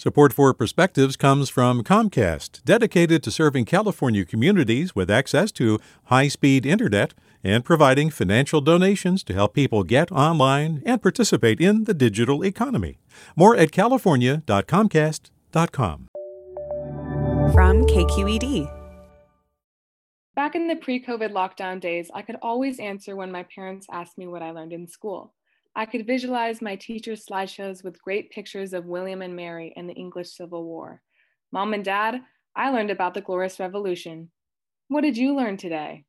Support for Perspectives comes from Comcast, dedicated to serving California communities with access to high speed internet and providing financial donations to help people get online and participate in the digital economy. More at california.comcast.com. From KQED. Back in the pre COVID lockdown days, I could always answer when my parents asked me what I learned in school. I could visualize my teacher's slideshows with great pictures of William and Mary and the English Civil War. Mom and Dad, I learned about the Glorious Revolution. What did you learn today?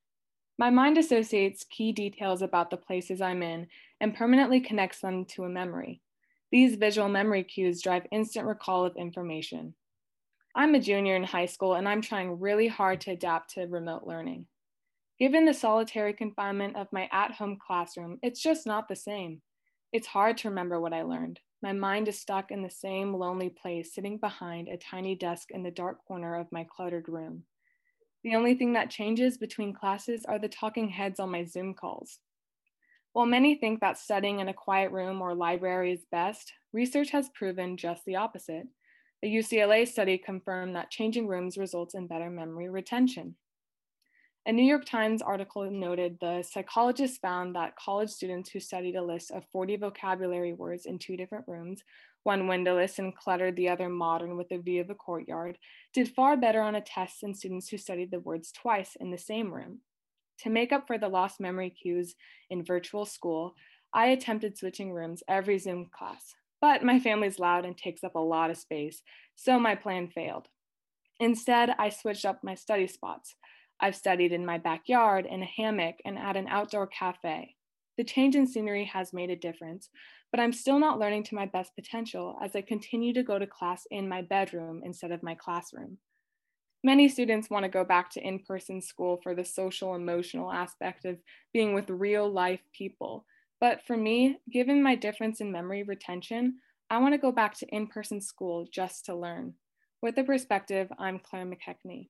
My mind associates key details about the places I'm in and permanently connects them to a memory. These visual memory cues drive instant recall of information. I'm a junior in high school and I'm trying really hard to adapt to remote learning. Given the solitary confinement of my at home classroom, it's just not the same. It's hard to remember what I learned. My mind is stuck in the same lonely place, sitting behind a tiny desk in the dark corner of my cluttered room. The only thing that changes between classes are the talking heads on my Zoom calls. While many think that studying in a quiet room or library is best, research has proven just the opposite. A UCLA study confirmed that changing rooms results in better memory retention. A New York Times article noted the psychologists found that college students who studied a list of 40 vocabulary words in two different rooms, one windowless and cluttered, the other modern with a view of a courtyard, did far better on a test than students who studied the words twice in the same room. To make up for the lost memory cues in virtual school, I attempted switching rooms every Zoom class, but my family's loud and takes up a lot of space, so my plan failed. Instead, I switched up my study spots. I've studied in my backyard, in a hammock, and at an outdoor cafe. The change in scenery has made a difference, but I'm still not learning to my best potential as I continue to go to class in my bedroom instead of my classroom. Many students want to go back to in person school for the social emotional aspect of being with real life people. But for me, given my difference in memory retention, I want to go back to in person school just to learn. With the perspective, I'm Claire McKechnie.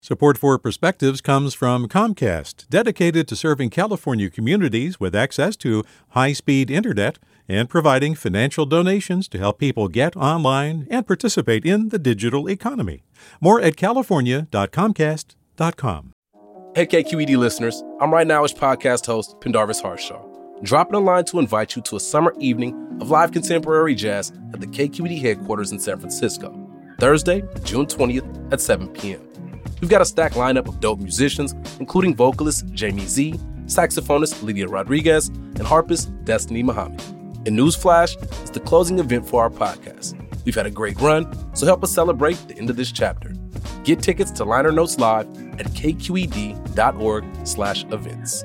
Support for Perspectives comes from Comcast, dedicated to serving California communities with access to high speed internet and providing financial donations to help people get online and participate in the digital economy. More at california.comcast.com. Hey, KQED listeners, I'm Rightnowish podcast host Pendarvis Harshaw, dropping a line to invite you to a summer evening of live contemporary jazz at the KQED headquarters in San Francisco, Thursday, June 20th at 7 p.m. We've got a stacked lineup of dope musicians, including vocalist Jamie Z, saxophonist Lydia Rodriguez, and harpist Destiny Muhammad. And Newsflash is the closing event for our podcast. We've had a great run, so help us celebrate the end of this chapter. Get tickets to Liner Notes Live at kqed.org slash events.